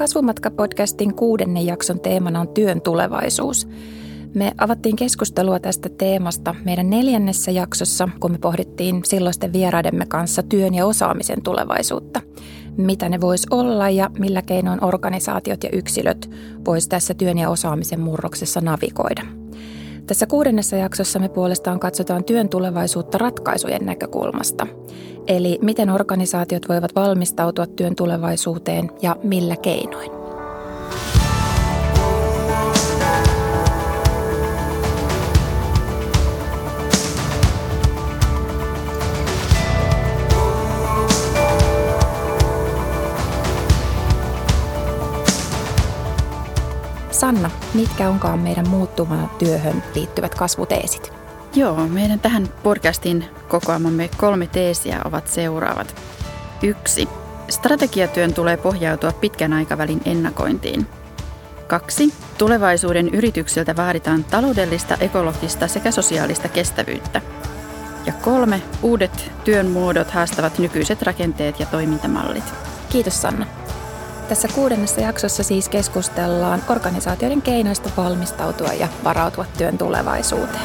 Kasvumatka-podcastin kuudennen jakson teemana on työn tulevaisuus. Me avattiin keskustelua tästä teemasta meidän neljännessä jaksossa, kun me pohdittiin silloisten vieraidemme kanssa työn ja osaamisen tulevaisuutta. Mitä ne vois olla ja millä keinoin organisaatiot ja yksilöt vois tässä työn ja osaamisen murroksessa navigoida – tässä kuudennessa jaksossa me puolestaan katsotaan työn tulevaisuutta ratkaisujen näkökulmasta. Eli miten organisaatiot voivat valmistautua työn tulevaisuuteen ja millä keinoin. Sanna, mitkä onkaan meidän muuttuvaan työhön liittyvät kasvuteesit? Joo, meidän tähän podcastin kokoamamme kolme teesiä ovat seuraavat. Yksi. Strategiatyön tulee pohjautua pitkän aikavälin ennakointiin. Kaksi. Tulevaisuuden yrityksiltä vaaditaan taloudellista, ekologista sekä sosiaalista kestävyyttä. Ja kolme. Uudet työn muodot haastavat nykyiset rakenteet ja toimintamallit. Kiitos Sanna. Tässä kuudennessa jaksossa siis keskustellaan organisaatioiden keinoista valmistautua ja varautua työn tulevaisuuteen.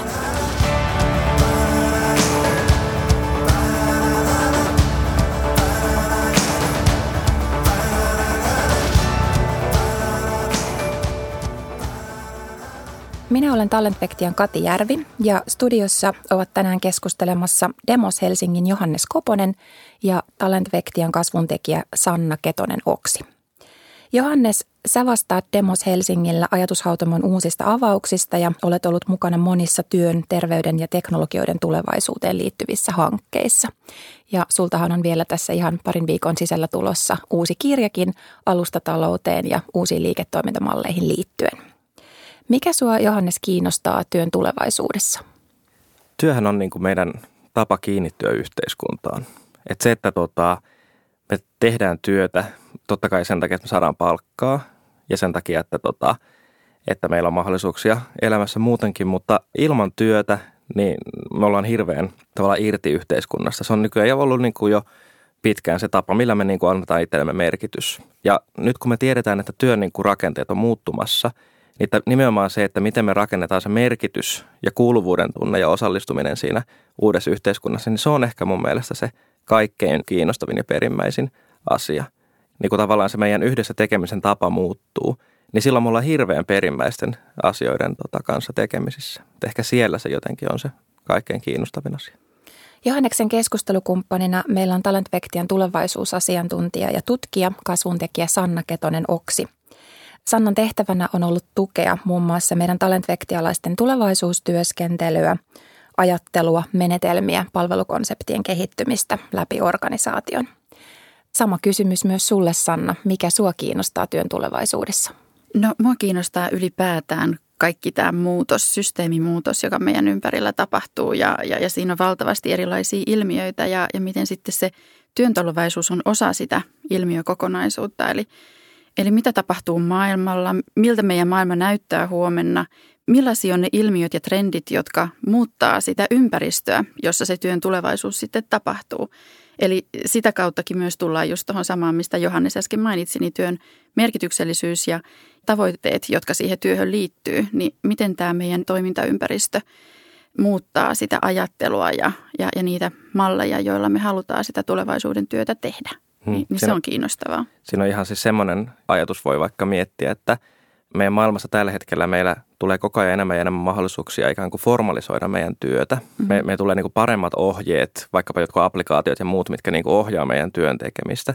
Minä olen Talentpektian Kati Järvi ja studiossa ovat tänään keskustelemassa Demos Helsingin Johannes Koponen ja Talentvektian kasvuntekijä Sanna Ketonen Oksi. Johannes, sä vastaat Demos Helsingillä ajatushautomon uusista avauksista ja olet ollut mukana monissa työn, terveyden ja teknologioiden tulevaisuuteen liittyvissä hankkeissa. Ja sultahan on vielä tässä ihan parin viikon sisällä tulossa uusi kirjakin alustatalouteen ja uusiin liiketoimintamalleihin liittyen. Mikä sua Johannes kiinnostaa työn tulevaisuudessa? Työhän on niin kuin meidän tapa kiinnittyä yhteiskuntaan. Et se, että tota, me tehdään työtä totta kai sen takia, että me saadaan palkkaa ja sen takia, että, tota, että meillä on mahdollisuuksia elämässä muutenkin, mutta ilman työtä niin me ollaan hirveän tavallaan irti yhteiskunnasta. Se on nykyään ollut niin kuin jo pitkään se tapa, millä me niin kuin annetaan itsellemme merkitys. Ja nyt kun me tiedetään, että työn niin kuin rakenteet on muuttumassa, niin nimenomaan se, että miten me rakennetaan se merkitys ja kuuluvuuden tunne ja osallistuminen siinä uudessa yhteiskunnassa, niin se on ehkä mun mielestä se kaikkein kiinnostavin ja perimmäisin asia niin kuin tavallaan se meidän yhdessä tekemisen tapa muuttuu, niin silloin me ollaan hirveän perimmäisten asioiden tota, kanssa tekemisissä. Et ehkä siellä se jotenkin on se kaikkein kiinnostavin asia. Johanneksen keskustelukumppanina meillä on Talentvektian tulevaisuusasiantuntija ja tutkija, kasvuntekijä Sanna Ketonen Oksi. Sannan tehtävänä on ollut tukea muun muassa meidän talentvektialaisten tulevaisuustyöskentelyä, ajattelua, menetelmiä, palvelukonseptien kehittymistä läpi organisaation – Sama kysymys myös sulle, Sanna. Mikä sua kiinnostaa työn tulevaisuudessa? No, mua kiinnostaa ylipäätään kaikki tämä muutos, systeemimuutos, joka meidän ympärillä tapahtuu ja, ja, ja siinä on valtavasti erilaisia ilmiöitä ja, ja miten sitten se työn on osa sitä ilmiökokonaisuutta. Eli, eli mitä tapahtuu maailmalla, miltä meidän maailma näyttää huomenna, millaisia on ne ilmiöt ja trendit, jotka muuttaa sitä ympäristöä, jossa se työn tulevaisuus sitten tapahtuu. Eli sitä kauttakin myös tullaan just tuohon samaan, mistä Johannes äsken mainitsi, niin työn merkityksellisyys ja tavoitteet, jotka siihen työhön liittyy, niin miten tämä meidän toimintaympäristö muuttaa sitä ajattelua ja, ja, ja niitä malleja, joilla me halutaan sitä tulevaisuuden työtä tehdä. Hmm. Niin, niin se on kiinnostavaa. Siinä on ihan siis semmoinen ajatus voi vaikka miettiä, että – meidän maailmassa tällä hetkellä meillä tulee koko ajan enemmän ja enemmän mahdollisuuksia ikään kuin formalisoida meidän työtä. Mm-hmm. Me, me tulee niin kuin paremmat ohjeet, vaikkapa jotkut applikaatiot ja muut, mitkä niin kuin ohjaa meidän työn tekemistä.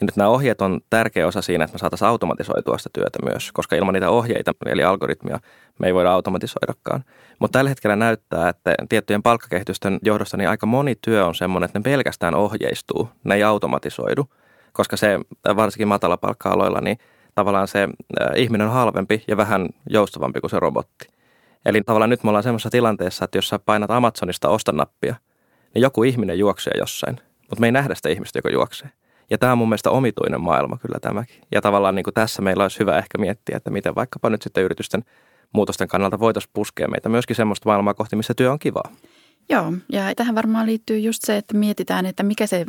Ja nyt nämä ohjeet on tärkeä osa siinä, että me saataisiin automatisoitua sitä työtä myös, koska ilman niitä ohjeita, eli algoritmia, me ei voida automatisoidakaan. Mutta tällä hetkellä näyttää, että tiettyjen palkkakehitysten johdosta niin aika moni työ on semmoinen, että ne pelkästään ohjeistuu, ne ei automatisoidu, koska se varsinkin matalapalkka-aloilla, niin – tavallaan se ihminen on halvempi ja vähän joustavampi kuin se robotti. Eli tavallaan nyt me ollaan semmoisessa tilanteessa, että jos sä painat Amazonista osta nappia, niin joku ihminen juoksee jossain, mutta me ei nähdä sitä ihmistä, joka juoksee. Ja tämä on mun mielestä omituinen maailma kyllä tämäkin. Ja tavallaan niin kuin tässä meillä olisi hyvä ehkä miettiä, että miten vaikkapa nyt sitten yritysten muutosten kannalta voitaisiin puskea meitä myöskin semmoista maailmaa kohti, missä työ on kivaa. Joo, ja tähän varmaan liittyy just se, että mietitään, että mikä se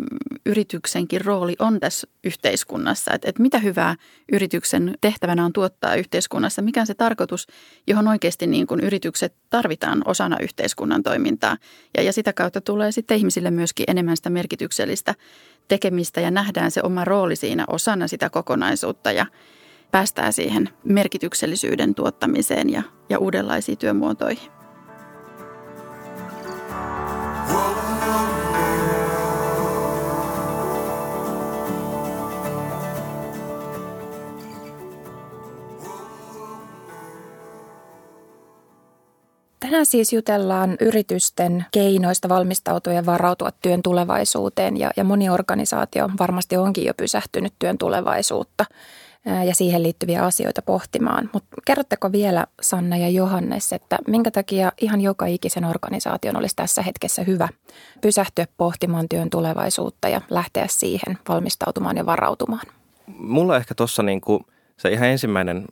yrityksenkin rooli on tässä yhteiskunnassa. Että, että mitä hyvää yrityksen tehtävänä on tuottaa yhteiskunnassa, mikä on se tarkoitus, johon oikeasti niin kuin yritykset tarvitaan osana yhteiskunnan toimintaa. Ja, ja sitä kautta tulee sitten ihmisille myöskin enemmän sitä merkityksellistä tekemistä ja nähdään se oma rooli siinä osana sitä kokonaisuutta ja päästään siihen merkityksellisyyden tuottamiseen ja, ja uudenlaisiin työmuotoihin. Tänään siis jutellaan yritysten keinoista valmistautua ja varautua työn tulevaisuuteen ja, ja moni organisaatio varmasti onkin jo pysähtynyt työn tulevaisuutta ja siihen liittyviä asioita pohtimaan. Mutta kerrotteko vielä Sanna ja Johannes, että minkä takia ihan joka ikisen organisaation olisi tässä hetkessä hyvä pysähtyä pohtimaan työn tulevaisuutta ja lähteä siihen valmistautumaan ja varautumaan? Mulla ehkä tuossa niin se ihan ensimmäinen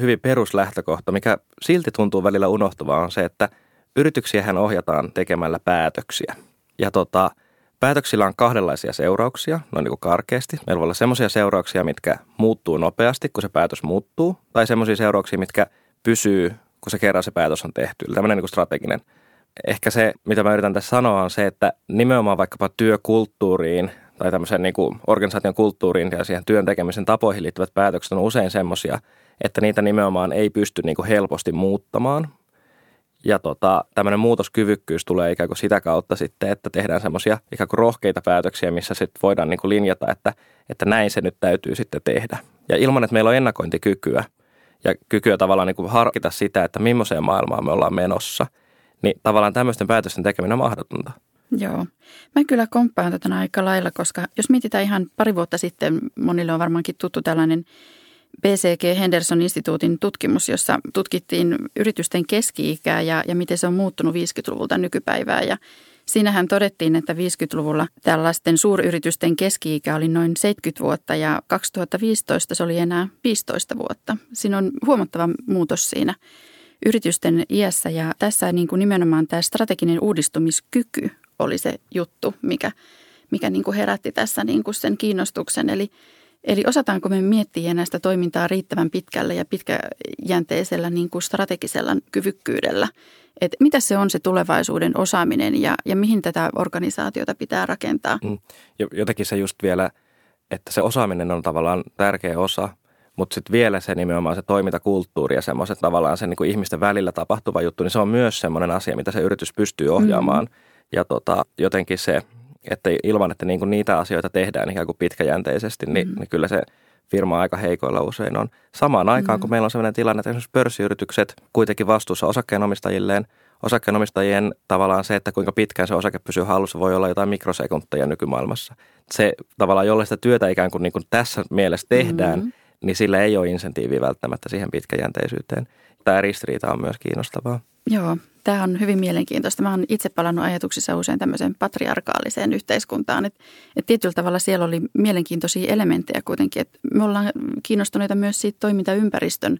hyvin peruslähtökohta, mikä silti tuntuu välillä unohtuvaa, on se, että yrityksiähän ohjataan tekemällä päätöksiä. Ja tota, Päätöksillä on kahdenlaisia seurauksia, noin niin kuin karkeasti. Meillä voi olla semmoisia seurauksia, mitkä muuttuu nopeasti, kun se päätös muuttuu, tai semmoisia seurauksia, mitkä pysyy, kun se kerran se päätös on tehty. Eli tämmöinen niin kuin strateginen. Ehkä se, mitä mä yritän tässä sanoa, on se, että nimenomaan vaikkapa työkulttuuriin tai tämmöisen niin kuin organisaation kulttuuriin ja siihen työn tekemisen tapoihin liittyvät päätökset on usein semmoisia, että niitä nimenomaan ei pysty niin kuin helposti muuttamaan, ja tota, tämmöinen muutoskyvykkyys tulee ikään kuin sitä kautta sitten, että tehdään semmoisia ikään kuin rohkeita päätöksiä, missä sitten voidaan niin kuin linjata, että, että näin se nyt täytyy sitten tehdä. Ja ilman, että meillä on ennakointikykyä ja kykyä tavallaan niin kuin harkita sitä, että millaiseen maailmaan me ollaan menossa, niin tavallaan tämmöisten päätösten tekeminen on mahdotonta. Joo. Mä kyllä komppaan tätä aika lailla, koska jos mietitään ihan pari vuotta sitten, monille on varmaankin tuttu tällainen – BCG Henderson-instituutin tutkimus, jossa tutkittiin yritysten keski-ikää ja, ja miten se on muuttunut 50-luvulta nykypäivää. Ja siinähän todettiin, että 50-luvulla tällaisten suuryritysten keski-ikä oli noin 70 vuotta ja 2015 se oli enää 15 vuotta. Siinä on huomattava muutos siinä yritysten iässä ja tässä niin kuin nimenomaan tämä strateginen uudistumiskyky oli se juttu, mikä, mikä niin kuin herätti tässä niin kuin sen kiinnostuksen. Eli Eli osataanko me miettiä näistä toimintaa riittävän pitkälle ja pitkäjänteisellä niin kuin strategisella kyvykkyydellä? Et mitä se on se tulevaisuuden osaaminen ja, ja mihin tätä organisaatiota pitää rakentaa? Mm. Jotenkin se just vielä, että se osaaminen on tavallaan tärkeä osa, mutta sitten vielä se nimenomaan se toimintakulttuuri ja semmoiset tavallaan se niin kuin ihmisten välillä tapahtuva juttu, niin se on myös semmoinen asia, mitä se yritys pystyy ohjaamaan. Mm. Ja tota, jotenkin se että ilman, että niin kuin niitä asioita tehdään ikään kuin pitkäjänteisesti, niin, mm. niin kyllä se firma aika heikoilla usein on. Samaan aikaan, mm. kun meillä on sellainen tilanne, että esimerkiksi pörssiyritykset kuitenkin vastuussa osakkeenomistajilleen, osakkeenomistajien tavallaan se, että kuinka pitkään se osake pysyy hallussa, voi olla jotain mikrosekunteja nykymaailmassa. Se tavallaan, jolle sitä työtä ikään kuin, niin kuin tässä mielessä tehdään, mm. niin sillä ei ole insentiiviä välttämättä siihen pitkäjänteisyyteen. Tämä ristiriita on myös kiinnostavaa. Joo, Tämä on hyvin mielenkiintoista. Mä oon itse palannut ajatuksissa usein tämmöiseen patriarkaaliseen yhteiskuntaan. Että et tietyllä tavalla siellä oli mielenkiintoisia elementtejä kuitenkin. Että me ollaan kiinnostuneita myös siitä toimintaympäristön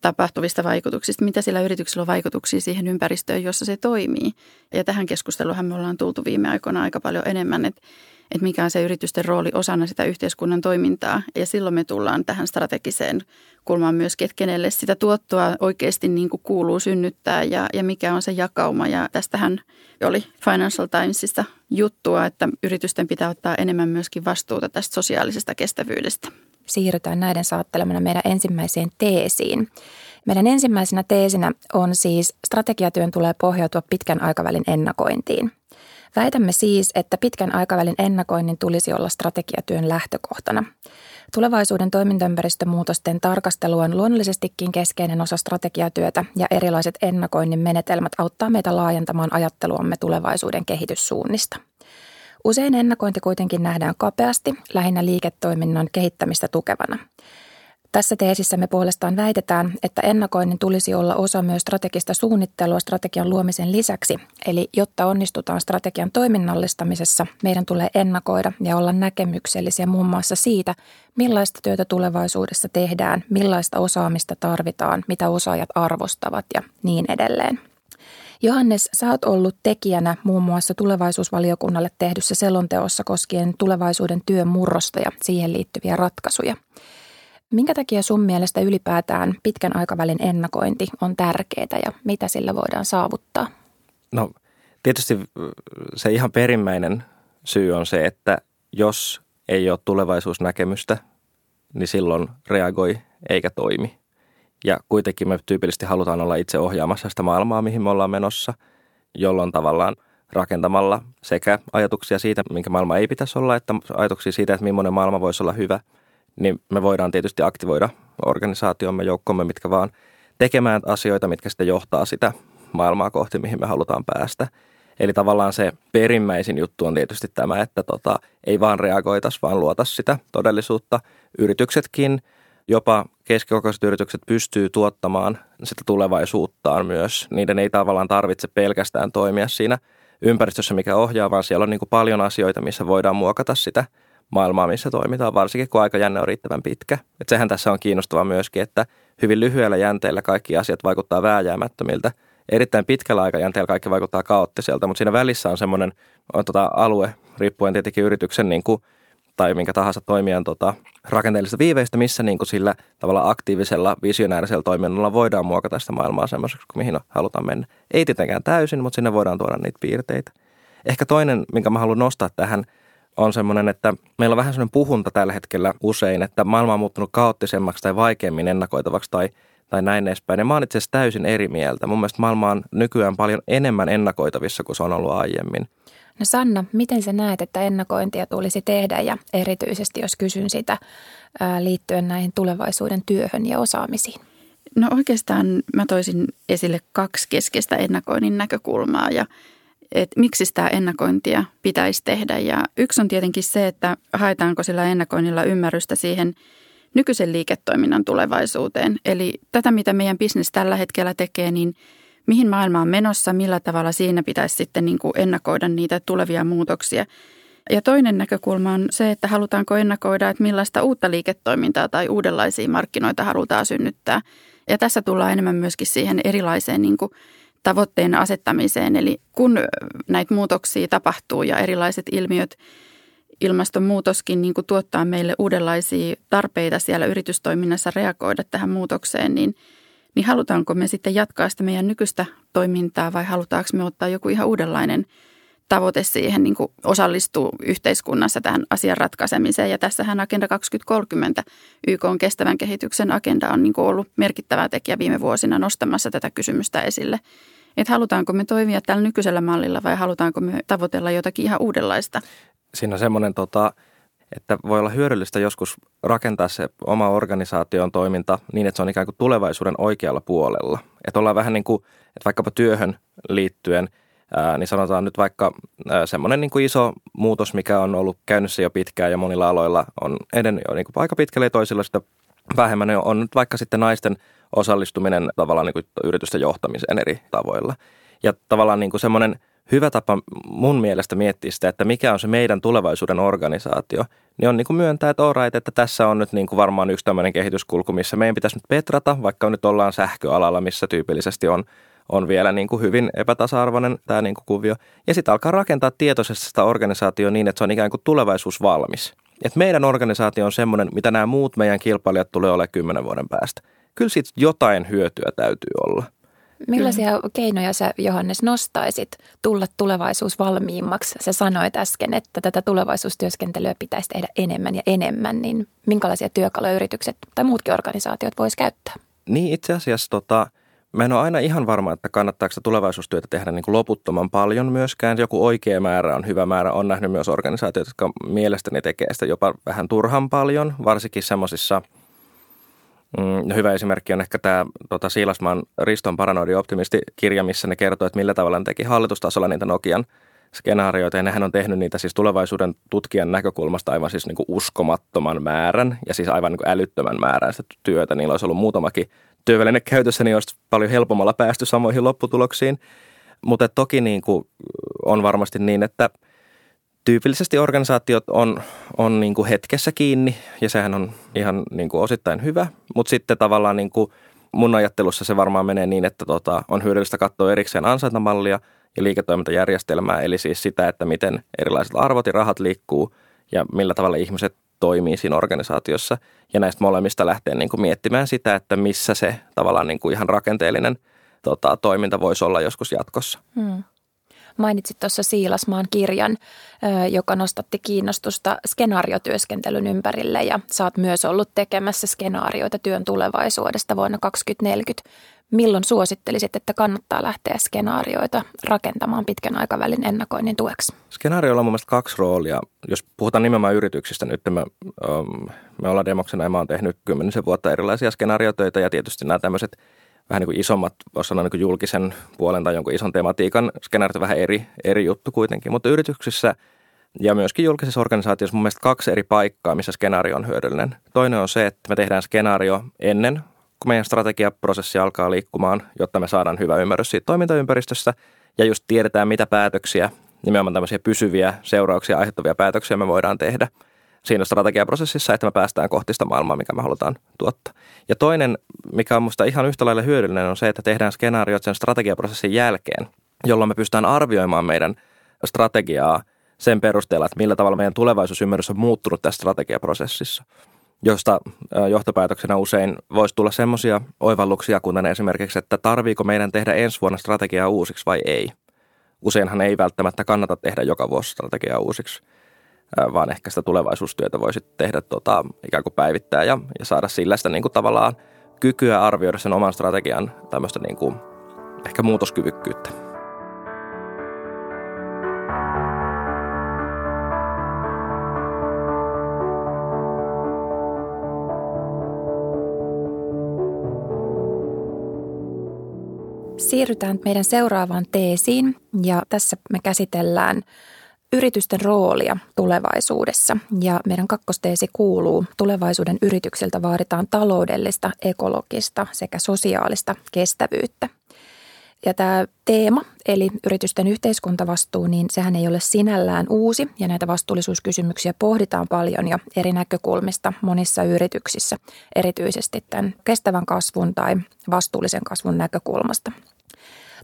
tapahtuvista vaikutuksista, mitä sillä yrityksellä on vaikutuksia siihen ympäristöön, jossa se toimii. Ja tähän keskusteluhan me ollaan tultu viime aikoina aika paljon enemmän, että että mikä on se yritysten rooli osana sitä yhteiskunnan toimintaa. Ja silloin me tullaan tähän strategiseen kulmaan myös, että kenelle sitä tuottoa oikeasti niin kuin kuuluu synnyttää ja, ja mikä on se jakauma. Ja tästähän oli Financial Timesista juttua, että yritysten pitää ottaa enemmän myöskin vastuuta tästä sosiaalisesta kestävyydestä. Siirrytään näiden saattelemana meidän ensimmäiseen teesiin. Meidän ensimmäisenä teesinä on siis strategiatyön tulee pohjautua pitkän aikavälin ennakointiin – Väitämme siis, että pitkän aikavälin ennakoinnin tulisi olla strategiatyön lähtökohtana. Tulevaisuuden toimintaympäristömuutosten tarkastelu on luonnollisestikin keskeinen osa strategiatyötä ja erilaiset ennakoinnin menetelmät auttaa meitä laajentamaan ajatteluamme tulevaisuuden kehityssuunnista. Usein ennakointi kuitenkin nähdään kapeasti, lähinnä liiketoiminnan kehittämistä tukevana. Tässä teesissä me puolestaan väitetään, että ennakoinnin tulisi olla osa myös strategista suunnittelua strategian luomisen lisäksi. Eli jotta onnistutaan strategian toiminnallistamisessa, meidän tulee ennakoida ja olla näkemyksellisiä muun muassa siitä, millaista työtä tulevaisuudessa tehdään, millaista osaamista tarvitaan, mitä osaajat arvostavat ja niin edelleen. Johannes, sä oot ollut tekijänä muun muassa tulevaisuusvaliokunnalle tehdyssä selonteossa koskien tulevaisuuden työn murrosta ja siihen liittyviä ratkaisuja. Minkä takia sun mielestä ylipäätään pitkän aikavälin ennakointi on tärkeää ja mitä sillä voidaan saavuttaa? No tietysti se ihan perimmäinen syy on se, että jos ei ole tulevaisuusnäkemystä, niin silloin reagoi eikä toimi. Ja kuitenkin me tyypillisesti halutaan olla itse ohjaamassa sitä maailmaa, mihin me ollaan menossa, jolloin tavallaan rakentamalla sekä ajatuksia siitä, minkä maailma ei pitäisi olla, että ajatuksia siitä, että millainen maailma voisi olla hyvä, niin me voidaan tietysti aktivoida organisaatiomme, joukkomme, mitkä vaan tekemään asioita, mitkä sitten johtaa sitä maailmaa kohti, mihin me halutaan päästä. Eli tavallaan se perimmäisin juttu on tietysti tämä, että tota, ei vaan reagoitas, vaan luota sitä todellisuutta. Yrityksetkin, jopa keskikokoiset yritykset pystyy tuottamaan sitä tulevaisuuttaan myös. Niiden ei tavallaan tarvitse pelkästään toimia siinä ympäristössä, mikä ohjaa, vaan siellä on niin kuin paljon asioita, missä voidaan muokata sitä maailmaa, missä toimitaan, varsinkin kun aikajänne on riittävän pitkä. Et sehän tässä on kiinnostavaa myöskin, että hyvin lyhyellä jänteellä kaikki asiat vaikuttaa vääjäämättömiltä – erittäin pitkällä aikajänteellä kaikki vaikuttaa kaoottiselta, mutta siinä välissä on semmoinen on tota alue, riippuen tietenkin yrityksen niin kuin, tai minkä tahansa toimijan tota, rakenteellisesta viiveistä, missä niin kuin sillä tavalla aktiivisella, visionäärisellä toiminnalla voidaan muokata sitä maailmaa semmoiseksi, mihin halutaan mennä. Ei tietenkään täysin, mutta sinne voidaan tuoda niitä piirteitä. Ehkä toinen, minkä mä haluan nostaa tähän, on semmoinen, että meillä on vähän semmoinen puhunta tällä hetkellä usein, että maailma on muuttunut kaoottisemmaksi tai vaikeammin ennakoitavaksi tai tai näin edespäin. Ja mä oon itse asiassa täysin eri mieltä. Mun mielestä maailma on nykyään paljon enemmän ennakoitavissa kuin se on ollut aiemmin. No Sanna, miten sä näet, että ennakointia tulisi tehdä ja erityisesti jos kysyn sitä liittyen näihin tulevaisuuden työhön ja osaamisiin? No oikeastaan mä toisin esille kaksi keskeistä ennakoinnin näkökulmaa ja että miksi sitä ennakointia pitäisi tehdä. Ja yksi on tietenkin se, että haetaanko sillä ennakoinnilla ymmärrystä siihen – nykyisen liiketoiminnan tulevaisuuteen. Eli tätä, mitä meidän bisnes tällä hetkellä tekee, niin mihin maailma on menossa, millä tavalla siinä pitäisi sitten niin kuin ennakoida niitä tulevia muutoksia. Ja toinen näkökulma on se, että halutaanko ennakoida, että millaista uutta liiketoimintaa tai uudenlaisia markkinoita halutaan synnyttää. Ja tässä tullaan enemmän myöskin siihen erilaiseen niin kuin tavoitteen asettamiseen. Eli kun näitä muutoksia tapahtuu ja erilaiset ilmiöt ilmastonmuutoskin niin kuin tuottaa meille uudenlaisia tarpeita siellä yritystoiminnassa reagoida tähän muutokseen, niin, niin halutaanko me sitten jatkaa sitä meidän nykyistä toimintaa vai halutaanko me ottaa joku ihan uudenlainen tavoite siihen niin kuin osallistuu yhteiskunnassa tähän asian ratkaisemiseen. Ja tässähän Agenda 2030, YK on kestävän kehityksen agenda on niin kuin ollut merkittävä tekijä viime vuosina nostamassa tätä kysymystä esille. Että halutaanko me toimia tällä nykyisellä mallilla vai halutaanko me tavoitella jotakin ihan uudenlaista? siinä on semmoinen, tota, että voi olla hyödyllistä joskus rakentaa se oma organisaation toiminta niin, että se on ikään kuin tulevaisuuden oikealla puolella. Että ollaan vähän niin kuin, että vaikkapa työhön liittyen, ää, niin sanotaan nyt vaikka ää, semmoinen niin kuin iso muutos, mikä on ollut käynnissä jo pitkään ja monilla aloilla on edennyt jo niin kuin aika pitkälle ja toisilla sitä vähemmän, on nyt vaikka sitten naisten osallistuminen tavallaan niin kuin yritysten johtamiseen eri tavoilla. Ja tavallaan niin kuin semmoinen – hyvä tapa mun mielestä miettiä sitä, että mikä on se meidän tulevaisuuden organisaatio, niin on niin kuin myöntää, että right, että tässä on nyt niin kuin varmaan yksi tämmöinen kehityskulku, missä meidän pitäisi nyt petrata, vaikka nyt ollaan sähköalalla, missä tyypillisesti on, on vielä niin kuin hyvin epätasa-arvoinen tämä niin kuin kuvio. Ja sitten alkaa rakentaa tietoisesti sitä organisaatio niin, että se on ikään kuin tulevaisuus valmis. Et meidän organisaatio on semmoinen, mitä nämä muut meidän kilpailijat tulee olemaan kymmenen vuoden päästä. Kyllä siitä jotain hyötyä täytyy olla. Millaisia Kyllä. keinoja sä, Johannes, nostaisit tulla tulevaisuus valmiimmaksi? Sä sanoit äsken, että tätä tulevaisuustyöskentelyä pitäisi tehdä enemmän ja enemmän, niin minkälaisia työkaluja yritykset tai muutkin organisaatiot vois käyttää? Niin itse asiassa tota, mä en ole aina ihan varma, että kannattaako tulevaisuustyötä tehdä niin kuin loputtoman paljon myöskään. Joku oikea määrä on hyvä määrä. On nähnyt myös organisaatioita, jotka mielestäni tekee sitä jopa vähän turhan paljon, varsinkin semmoisissa – Mm, hyvä esimerkki on ehkä tämä tota, Siilasmaan Riston paranoidi optimisti-kirja, missä ne kertoo, että millä tavalla ne teki hallitustasolla niitä Nokian skenaarioita. Ja nehän on tehnyt niitä siis tulevaisuuden tutkijan näkökulmasta aivan siis niin kuin uskomattoman määrän ja siis aivan niin kuin älyttömän määrän sitä työtä. Niillä olisi ollut muutamakin työväline käytössä, niin olisi paljon helpommalla päästy samoihin lopputuloksiin. Mutta toki niin kuin on varmasti niin, että – tyypillisesti organisaatiot on, on niin kuin hetkessä kiinni ja sehän on ihan niin kuin osittain hyvä, mutta sitten tavallaan niin kuin mun ajattelussa se varmaan menee niin, että tota, on hyödyllistä katsoa erikseen ansaintamallia ja liiketoimintajärjestelmää, eli siis sitä, että miten erilaiset arvot ja rahat liikkuu ja millä tavalla ihmiset toimii siinä organisaatiossa. Ja näistä molemmista lähtee niin kuin miettimään sitä, että missä se tavallaan niin kuin ihan rakenteellinen tota, toiminta voisi olla joskus jatkossa. Hmm. Mainitsit tuossa Siilasmaan kirjan, joka nostatti kiinnostusta skenaariotyöskentelyn ympärille ja oot myös ollut tekemässä skenaarioita työn tulevaisuudesta vuonna 2040. Milloin suosittelisit, että kannattaa lähteä skenaarioita rakentamaan pitkän aikavälin ennakoinnin tueksi? Skenaarioilla on mun mielestä kaksi roolia. Jos puhutaan nimenomaan yrityksistä nyt, me, me ollaan Demoksena ja mä oon tehnyt kymmenisen vuotta erilaisia skenaariotöitä ja tietysti nämä tämmöiset vähän niin kuin isommat, voisi sanoa niin kuin julkisen puolen tai jonkun ison tematiikan skenaarit vähän eri, eri juttu kuitenkin. Mutta yrityksissä ja myöskin julkisessa organisaatiossa mun mielestä kaksi eri paikkaa, missä skenaario on hyödyllinen. Toinen on se, että me tehdään skenaario ennen kun meidän strategiaprosessi alkaa liikkumaan, jotta me saadaan hyvä ymmärrys siitä toimintaympäristössä ja just tiedetään, mitä päätöksiä, nimenomaan tämmöisiä pysyviä seurauksia aiheuttavia päätöksiä me voidaan tehdä siinä strategiaprosessissa, että me päästään kohti sitä maailmaa, mikä me halutaan tuottaa. Ja toinen, mikä on minusta ihan yhtä lailla hyödyllinen, on se, että tehdään skenaariot sen strategiaprosessin jälkeen, jolloin me pystytään arvioimaan meidän strategiaa sen perusteella, että millä tavalla meidän tulevaisuusymmärrys on muuttunut tässä strategiaprosessissa josta johtopäätöksenä usein voisi tulla semmoisia oivalluksia, kuten esimerkiksi, että tarviiko meidän tehdä ensi vuonna strategiaa uusiksi vai ei. Useinhan ei välttämättä kannata tehdä joka vuosi strategiaa uusiksi, vaan ehkä sitä tulevaisuustyötä voisi tehdä tota, ikään kuin päivittää ja, ja saada sillä sitä niin kuin tavallaan kykyä arvioida sen oman strategian tämmöistä niin kuin ehkä muutoskyvykkyyttä. Siirrytään meidän seuraavaan teesiin ja tässä me käsitellään yritysten roolia tulevaisuudessa. Ja meidän kakkosteesi kuuluu, tulevaisuuden yrityksiltä vaaditaan taloudellista, ekologista sekä sosiaalista kestävyyttä. Ja tämä teema, eli yritysten yhteiskuntavastuu, niin sehän ei ole sinällään uusi ja näitä vastuullisuuskysymyksiä pohditaan paljon ja eri näkökulmista monissa yrityksissä, erityisesti tämän kestävän kasvun tai vastuullisen kasvun näkökulmasta.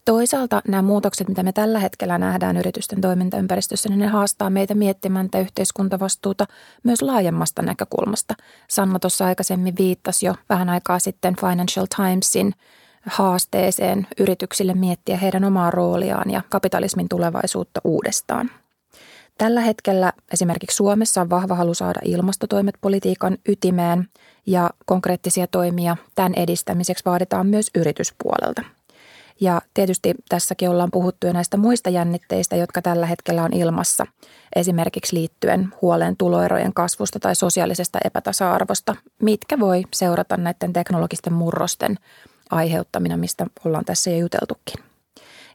Toisaalta nämä muutokset, mitä me tällä hetkellä nähdään yritysten toimintaympäristössä, niin ne haastaa meitä miettimään tätä yhteiskuntavastuuta myös laajemmasta näkökulmasta. Sanna tuossa aikaisemmin viittasi jo vähän aikaa sitten Financial Timesin haasteeseen yrityksille miettiä heidän omaa rooliaan ja kapitalismin tulevaisuutta uudestaan. Tällä hetkellä esimerkiksi Suomessa on vahva halu saada ilmastotoimet politiikan ytimeen ja konkreettisia toimia tämän edistämiseksi vaaditaan myös yrityspuolelta – ja tietysti tässäkin ollaan puhuttu jo näistä muista jännitteistä, jotka tällä hetkellä on ilmassa, esimerkiksi liittyen huoleen tuloerojen kasvusta tai sosiaalisesta epätasa-arvosta, mitkä voi seurata näiden teknologisten murrosten aiheuttamina, mistä ollaan tässä jo juteltukin.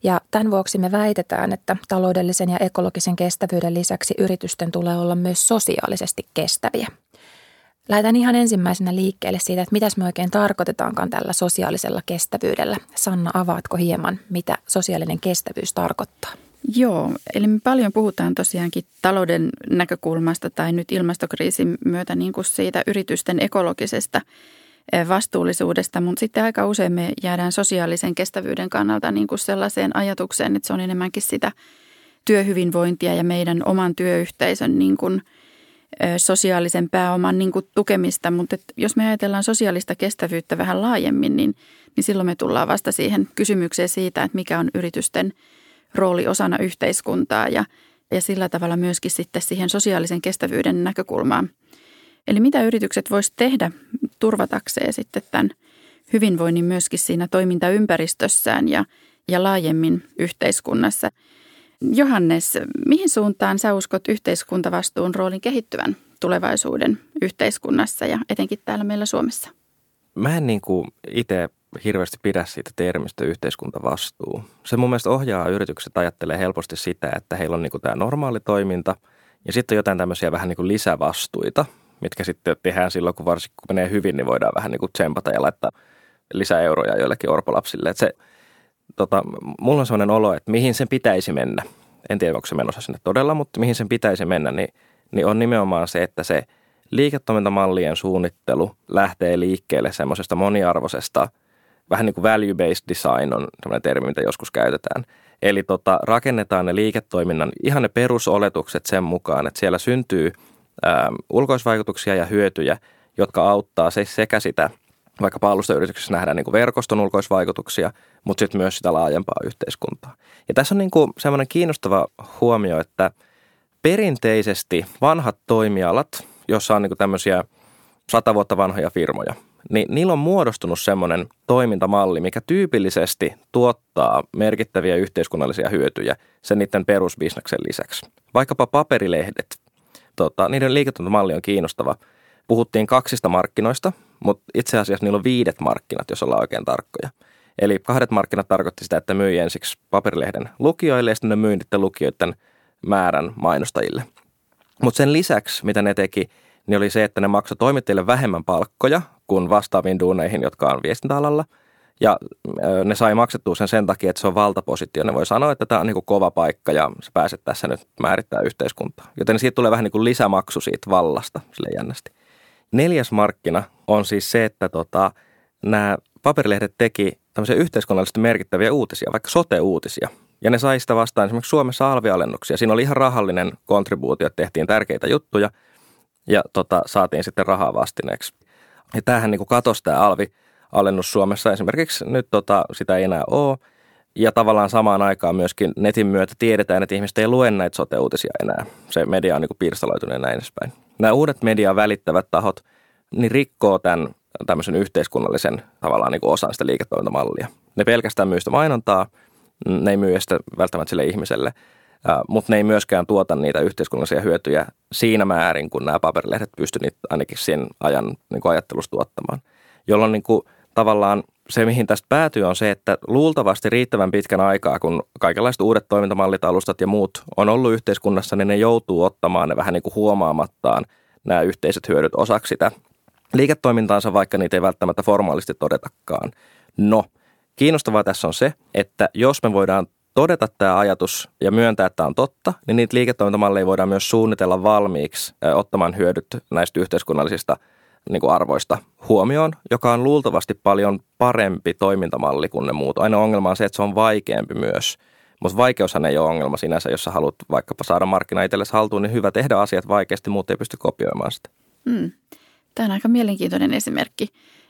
Ja tämän vuoksi me väitetään, että taloudellisen ja ekologisen kestävyyden lisäksi yritysten tulee olla myös sosiaalisesti kestäviä – Lähdetään ihan ensimmäisenä liikkeelle siitä, että mitäs me oikein tarkoitetaankaan tällä sosiaalisella kestävyydellä. Sanna, avaatko hieman, mitä sosiaalinen kestävyys tarkoittaa? Joo, eli me paljon puhutaan tosiaankin talouden näkökulmasta tai nyt ilmastokriisin myötä niin kuin siitä yritysten ekologisesta eh, vastuullisuudesta, mutta sitten aika usein me jäädään sosiaalisen kestävyyden kannalta niin kuin sellaiseen ajatukseen, että se on enemmänkin sitä työhyvinvointia ja meidän oman työyhteisön niin kuin – sosiaalisen pääoman niin kuin tukemista, mutta jos me ajatellaan sosiaalista kestävyyttä vähän laajemmin, niin, niin silloin me tullaan vasta siihen kysymykseen siitä, että mikä on yritysten rooli osana yhteiskuntaa ja, ja sillä tavalla myöskin sitten siihen sosiaalisen kestävyyden näkökulmaan. Eli mitä yritykset voisivat tehdä turvatakseen sitten tämän hyvinvoinnin myöskin siinä toimintaympäristössään ja, ja laajemmin yhteiskunnassa – Johannes, mihin suuntaan sä uskot yhteiskuntavastuun roolin kehittyvän tulevaisuuden yhteiskunnassa ja etenkin täällä meillä Suomessa? Mä en niin kuin itse hirveästi pidä siitä termistä yhteiskuntavastuu. Se mun mielestä ohjaa yritykset ajattelee helposti sitä, että heillä on niin kuin tämä normaali toiminta ja sitten on jotain tämmöisiä vähän niin kuin lisävastuita, mitkä sitten tehdään silloin, kun varsinkin kun menee hyvin, niin voidaan vähän niin kuin tsempata ja laittaa lisää euroja joillekin orpolapsille. Että se, tota, mulla on sellainen olo, että mihin sen pitäisi mennä. En tiedä, onko se menossa sinne todella, mutta mihin sen pitäisi mennä, niin, niin on nimenomaan se, että se liiketoimintamallien suunnittelu lähtee liikkeelle semmoisesta moniarvoisesta vähän niin kuin value-based design on sellainen termi, mitä joskus käytetään. Eli tota, rakennetaan ne liiketoiminnan, ihan ne perusoletukset sen mukaan, että siellä syntyy ää, ulkoisvaikutuksia ja hyötyjä, jotka auttaa se sekä sitä, vaikka alustayrityksessä nähdään niin kuin verkoston ulkoisvaikutuksia, mutta sitten myös sitä laajempaa yhteiskuntaa. Ja tässä on niin kuin semmoinen kiinnostava huomio, että perinteisesti vanhat toimialat, jossa on niin kuin tämmöisiä sata vuotta vanhoja firmoja, niin niillä on muodostunut semmoinen toimintamalli, mikä tyypillisesti tuottaa merkittäviä yhteiskunnallisia hyötyjä sen niiden perusbisneksen lisäksi. Vaikkapa paperilehdet. Tota, niiden liiketoimintamalli on kiinnostava. Puhuttiin kaksista markkinoista, mutta itse asiassa niillä on viidet markkinat, jos ollaan oikein tarkkoja. Eli kahdet markkinat tarkoitti sitä, että myi ensiksi paperilehden lukijoille ja sitten ne myi lukijoiden määrän mainostajille. Mutta sen lisäksi, mitä ne teki, niin oli se, että ne maksoi toimittajille vähemmän palkkoja kuin vastaaviin duuneihin, jotka on viestintäalalla. Ja ne sai maksettua sen sen takia, että se on valtapositio. Ne voi sanoa, että tämä on niin kuin kova paikka ja sä pääset tässä nyt määrittää yhteiskuntaa. Joten siitä tulee vähän niin kuin lisämaksu siitä vallasta sille jännästi. Neljäs markkina on siis se, että tota, nämä paperilehdet teki tämmöisiä yhteiskunnallisesti merkittäviä uutisia, vaikka sote-uutisia. Ja ne sai sitä vastaan esimerkiksi Suomessa alvialennuksia. Siinä oli ihan rahallinen kontribuutio, että tehtiin tärkeitä juttuja – ja tota, saatiin sitten rahaa vastineeksi. Ja tämähän niin katosi tämä alvi-alennus Suomessa esimerkiksi nyt tota, sitä ei enää ole. Ja tavallaan samaan aikaan myöskin netin myötä tiedetään, että ihmiset ei lue näitä sote-uutisia enää. Se media on niin pirstaloitunut ja näin edespäin. Nämä uudet mediaa välittävät tahot, niin rikkoo tämän tämmöisen yhteiskunnallisen tavallaan niin osan sitä liiketoimintamallia. Ne pelkästään myy sitä mainontaa, ne ei myy sitä välttämättä sille ihmiselle – mutta ne ei myöskään tuota niitä yhteiskunnallisia hyötyjä siinä määrin, kun nämä paperilehdet pystyvät ainakin sen ajan niin kuin ajattelusta tuottamaan. Jolloin niin kuin, tavallaan se, mihin tästä päätyy, on se, että luultavasti riittävän pitkän aikaa, kun kaikenlaiset uudet toimintamallit, alustat ja muut on ollut yhteiskunnassa, niin ne joutuu ottamaan ne vähän niin kuin huomaamattaan nämä yhteiset hyödyt osaksi sitä liiketoimintaansa, vaikka niitä ei välttämättä formaalisti todetakaan. No, kiinnostavaa tässä on se, että jos me voidaan todeta tämä ajatus ja myöntää, että tämä on totta, niin niitä liiketoimintamalleja voidaan myös suunnitella valmiiksi ottamaan hyödyt näistä yhteiskunnallisista niin kuin arvoista huomioon, joka on luultavasti paljon parempi toimintamalli kuin ne muut. Aina ongelma on se, että se on vaikeampi myös. Mutta vaikeushan ei ole ongelma sinänsä, jos sä haluat vaikkapa saada markkina itsellesi haltuun, niin hyvä tehdä asiat vaikeasti, mutta ei pysty kopioimaan sitä. Hmm. Tämä on aika mielenkiintoinen esimerkki.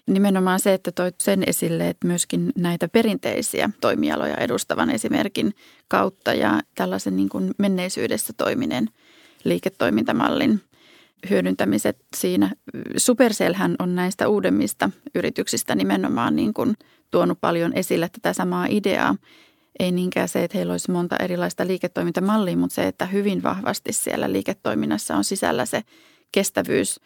Nimenomaan se, että toit sen esille, että myöskin näitä perinteisiä toimialoja edustavan esimerkin kautta ja tällaisen niin kuin menneisyydessä toimineen liiketoimintamallin hyödyntämiset siinä. Supercellhän on näistä uudemmista yrityksistä nimenomaan niin kuin tuonut paljon esille tätä samaa ideaa. Ei niinkään se, että heillä olisi monta erilaista liiketoimintamallia, mutta se, että hyvin vahvasti siellä liiketoiminnassa on sisällä se kestävyys –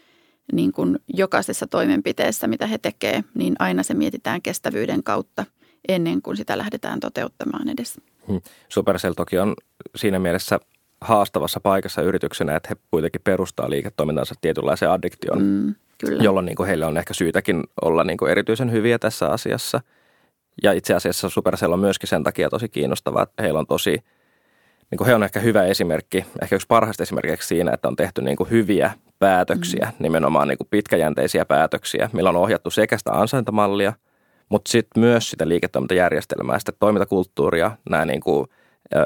niin kuin jokaisessa toimenpiteessä, mitä he tekevät, niin aina se mietitään kestävyyden kautta ennen kuin sitä lähdetään toteuttamaan edes. Hmm. Supercell toki on siinä mielessä haastavassa paikassa yrityksenä, että he kuitenkin perustaa liiketoimintansa tietynlaisen addiktion, mm, kyllä. jolloin niin kuin heille on ehkä syytäkin olla niin kuin erityisen hyviä tässä asiassa. Ja itse asiassa Supercell on myöskin sen takia tosi kiinnostava, että heillä on tosi – niin kuin he on ehkä hyvä esimerkki, ehkä yksi parhaista esimerkiksi siinä, että on tehty niin kuin hyviä päätöksiä, mm. nimenomaan niin kuin pitkäjänteisiä päätöksiä, millä on ohjattu sekä sitä ansaintamallia, mutta sitten myös sitä liiketoimintajärjestelmää, sitä toimintakulttuuria, nämä niin kuin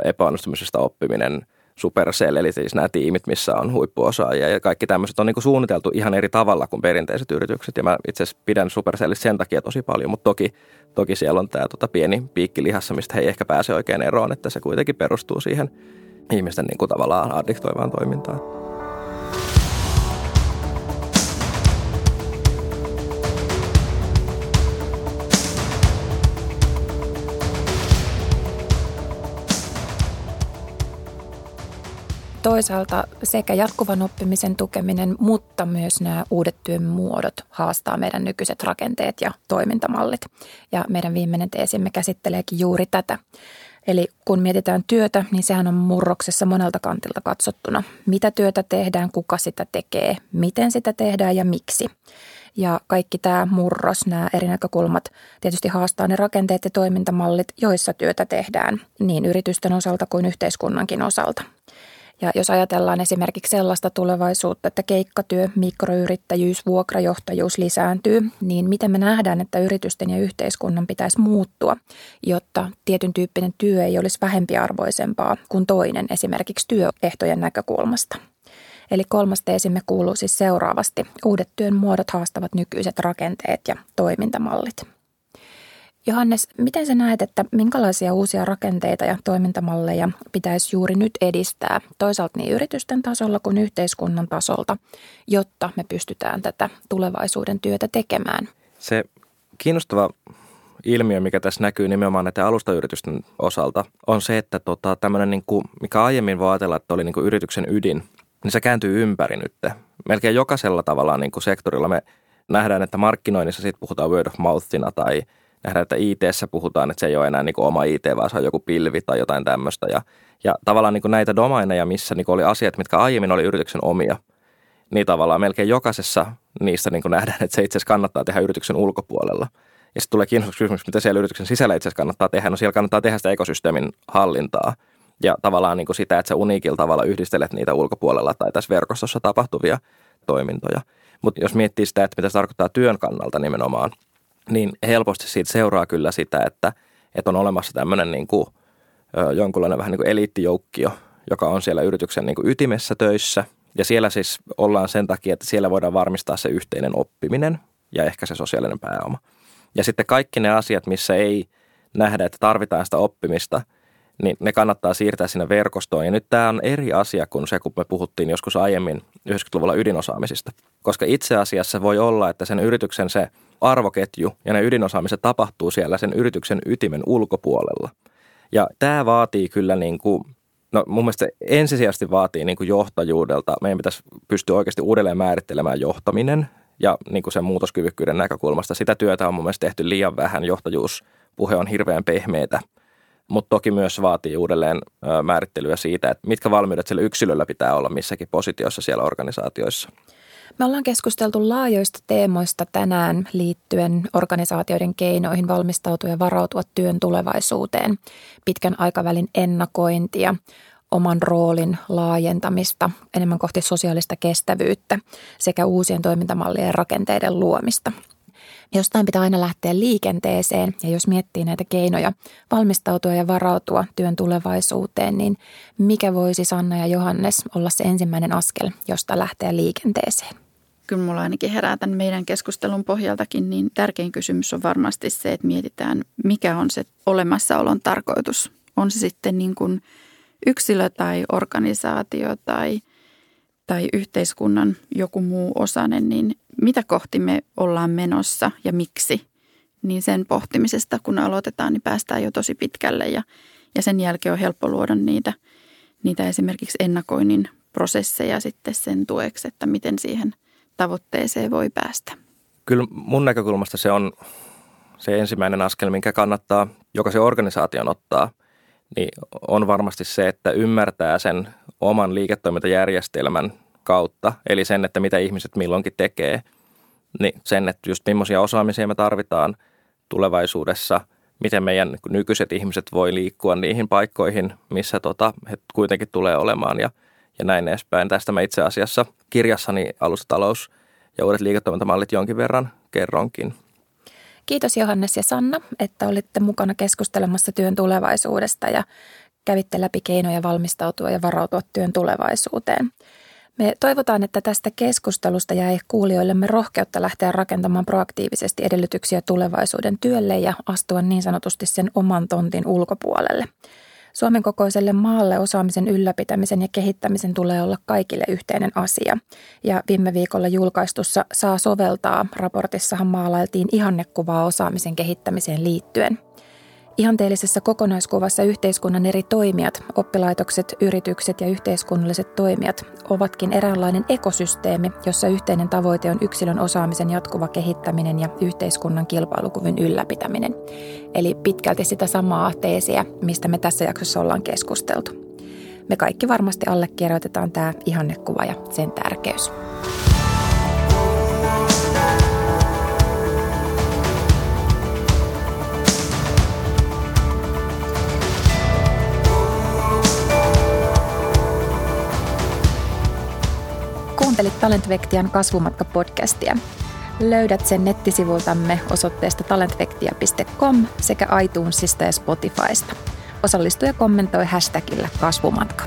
epäonnistumisesta oppiminen, Supercell, eli siis nämä tiimit, missä on huippuosaajia ja kaikki tämmöiset on niin kuin suunniteltu ihan eri tavalla kuin perinteiset yritykset. Ja mä itse asiassa pidän Supercellista sen takia tosi paljon, mutta toki, toki siellä on tämä tota pieni piikki lihassa, mistä he ei ehkä pääse oikein eroon, että se kuitenkin perustuu siihen ihmisten niin kuin tavallaan addiktoivaan toimintaan. Toisaalta sekä jatkuvan oppimisen tukeminen, mutta myös nämä uudet työn muodot haastaa meidän nykyiset rakenteet ja toimintamallit. Ja meidän viimeinen teesimme käsitteleekin juuri tätä. Eli kun mietitään työtä, niin sehän on murroksessa monelta kantilta katsottuna. Mitä työtä tehdään, kuka sitä tekee, miten sitä tehdään ja miksi. Ja kaikki tämä murros, nämä eri näkökulmat tietysti haastaa ne rakenteet ja toimintamallit, joissa työtä tehdään niin yritysten osalta kuin yhteiskunnankin osalta. Ja jos ajatellaan esimerkiksi sellaista tulevaisuutta, että keikkatyö, mikroyrittäjyys, vuokrajohtajuus lisääntyy, niin miten me nähdään, että yritysten ja yhteiskunnan pitäisi muuttua, jotta tietyn tyyppinen työ ei olisi vähempiarvoisempaa kuin toinen esimerkiksi työehtojen näkökulmasta. Eli kolmas teesimme kuuluu siis seuraavasti. Uudet työn muodot haastavat nykyiset rakenteet ja toimintamallit. Johannes, miten sä näet, että minkälaisia uusia rakenteita ja toimintamalleja pitäisi juuri nyt edistää toisaalta niin yritysten tasolla kuin yhteiskunnan tasolta, jotta me pystytään tätä tulevaisuuden työtä tekemään? Se kiinnostava ilmiö, mikä tässä näkyy nimenomaan näiden alustayritysten osalta, on se, että tota, tämmöinen, niin kuin, mikä aiemmin voi ajatella, että oli niin kuin yrityksen ydin, niin se kääntyy ympäri nyt. Melkein jokaisella tavalla niin kuin sektorilla me nähdään, että markkinoinnissa siitä puhutaan word of mouthina tai nähdään, että it puhutaan, että se ei ole enää niin kuin oma IT, vaan se on joku pilvi tai jotain tämmöistä. Ja, ja tavallaan niin kuin näitä domaineja, missä niin kuin oli asiat, mitkä aiemmin oli yrityksen omia, niin tavallaan melkein jokaisessa niistä niin kuin nähdään, että se itse asiassa kannattaa tehdä yrityksen ulkopuolella. Ja sitten tulee kiinnostava kysymys, mitä siellä yrityksen sisällä itse asiassa kannattaa tehdä. No siellä kannattaa tehdä sitä ekosysteemin hallintaa – ja tavallaan niin kuin sitä, että sä uniikilla tavalla yhdistelet niitä ulkopuolella tai tässä verkostossa tapahtuvia toimintoja. Mutta jos miettii sitä, että mitä se tarkoittaa työn kannalta nimenomaan, niin helposti siitä seuraa kyllä sitä, että, että on olemassa tämmöinen niin kuin, jonkunlainen vähän niin kuin eliittijoukkio, joka on siellä yrityksen niin kuin ytimessä töissä. Ja siellä siis ollaan sen takia, että siellä voidaan varmistaa se yhteinen oppiminen ja ehkä se sosiaalinen pääoma. Ja sitten kaikki ne asiat, missä ei nähdä, että tarvitaan sitä oppimista – niin ne kannattaa siirtää sinne verkostoon. Ja nyt tämä on eri asia kuin se, kun me puhuttiin joskus aiemmin 90-luvulla ydinosaamisista. Koska itse asiassa voi olla, että sen yrityksen se arvoketju ja ne ydinosaamiset tapahtuu siellä sen yrityksen ytimen ulkopuolella. Ja tämä vaatii kyllä niin kuin, no mun mielestä ensisijaisesti vaatii niin kuin johtajuudelta. Meidän pitäisi pystyä oikeasti uudelleen määrittelemään johtaminen ja niin kuin sen muutoskyvykkyyden näkökulmasta. Sitä työtä on mun mielestä tehty liian vähän. Johtajuuspuhe on hirveän pehmeitä – mutta toki myös vaatii uudelleen määrittelyä siitä, että mitkä valmiudet sillä yksilöllä pitää olla missäkin positiossa siellä organisaatioissa. Me ollaan keskusteltu laajoista teemoista tänään liittyen organisaatioiden keinoihin valmistautua ja varautua työn tulevaisuuteen, pitkän aikavälin ennakointia, oman roolin laajentamista enemmän kohti sosiaalista kestävyyttä sekä uusien toimintamallien ja rakenteiden luomista – Jostain pitää aina lähteä liikenteeseen ja jos miettii näitä keinoja valmistautua ja varautua työn tulevaisuuteen, niin mikä voisi Sanna ja Johannes olla se ensimmäinen askel, josta lähteä liikenteeseen? Kyllä mulla ainakin herää tämän meidän keskustelun pohjaltakin, niin tärkein kysymys on varmasti se, että mietitään, mikä on se olemassaolon tarkoitus. On se sitten niin kuin yksilö tai organisaatio tai, tai yhteiskunnan joku muu osanen, niin mitä kohti me ollaan menossa ja miksi, niin sen pohtimisesta kun aloitetaan, niin päästään jo tosi pitkälle ja, ja sen jälkeen on helppo luoda niitä, niitä esimerkiksi ennakoinnin prosesseja sitten sen tueksi, että miten siihen tavoitteeseen voi päästä. Kyllä mun näkökulmasta se on se ensimmäinen askel, minkä kannattaa jokaisen organisaation ottaa, niin on varmasti se, että ymmärtää sen oman liiketoimintajärjestelmän kautta, eli sen, että mitä ihmiset milloinkin tekee, niin sen, että just millaisia osaamisia me tarvitaan tulevaisuudessa, miten meidän nykyiset ihmiset voi liikkua niihin paikkoihin, missä tota, he kuitenkin tulee olemaan ja, ja näin edespäin. Tästä mä itse asiassa kirjassani alustatalous ja uudet liiketoimintamallit jonkin verran kerronkin. Kiitos Johannes ja Sanna, että olitte mukana keskustelemassa työn tulevaisuudesta ja kävitte läpi keinoja valmistautua ja varautua työn tulevaisuuteen. Me toivotaan, että tästä keskustelusta jäi kuulijoillemme rohkeutta lähteä rakentamaan proaktiivisesti edellytyksiä tulevaisuuden työlle ja astua niin sanotusti sen oman tontin ulkopuolelle. Suomen kokoiselle maalle osaamisen ylläpitämisen ja kehittämisen tulee olla kaikille yhteinen asia. Ja viime viikolla julkaistussa Saa soveltaa raportissahan maalailtiin ihannekuvaa osaamisen kehittämiseen liittyen – Ihanteellisessa kokonaiskuvassa yhteiskunnan eri toimijat, oppilaitokset, yritykset ja yhteiskunnalliset toimijat ovatkin eräänlainen ekosysteemi, jossa yhteinen tavoite on yksilön osaamisen jatkuva kehittäminen ja yhteiskunnan kilpailukyvyn ylläpitäminen. Eli pitkälti sitä samaa teesiä, mistä me tässä jaksossa ollaan keskusteltu. Me kaikki varmasti allekirjoitetaan tämä ihannekuva ja sen tärkeys. Kuuntelit Talentvektian kasvumatka-podcastia. Löydät sen nettisivultamme osoitteesta talentvektia.com sekä iTunesista ja Spotifysta. Osallistu ja kommentoi hashtagillä kasvumatka.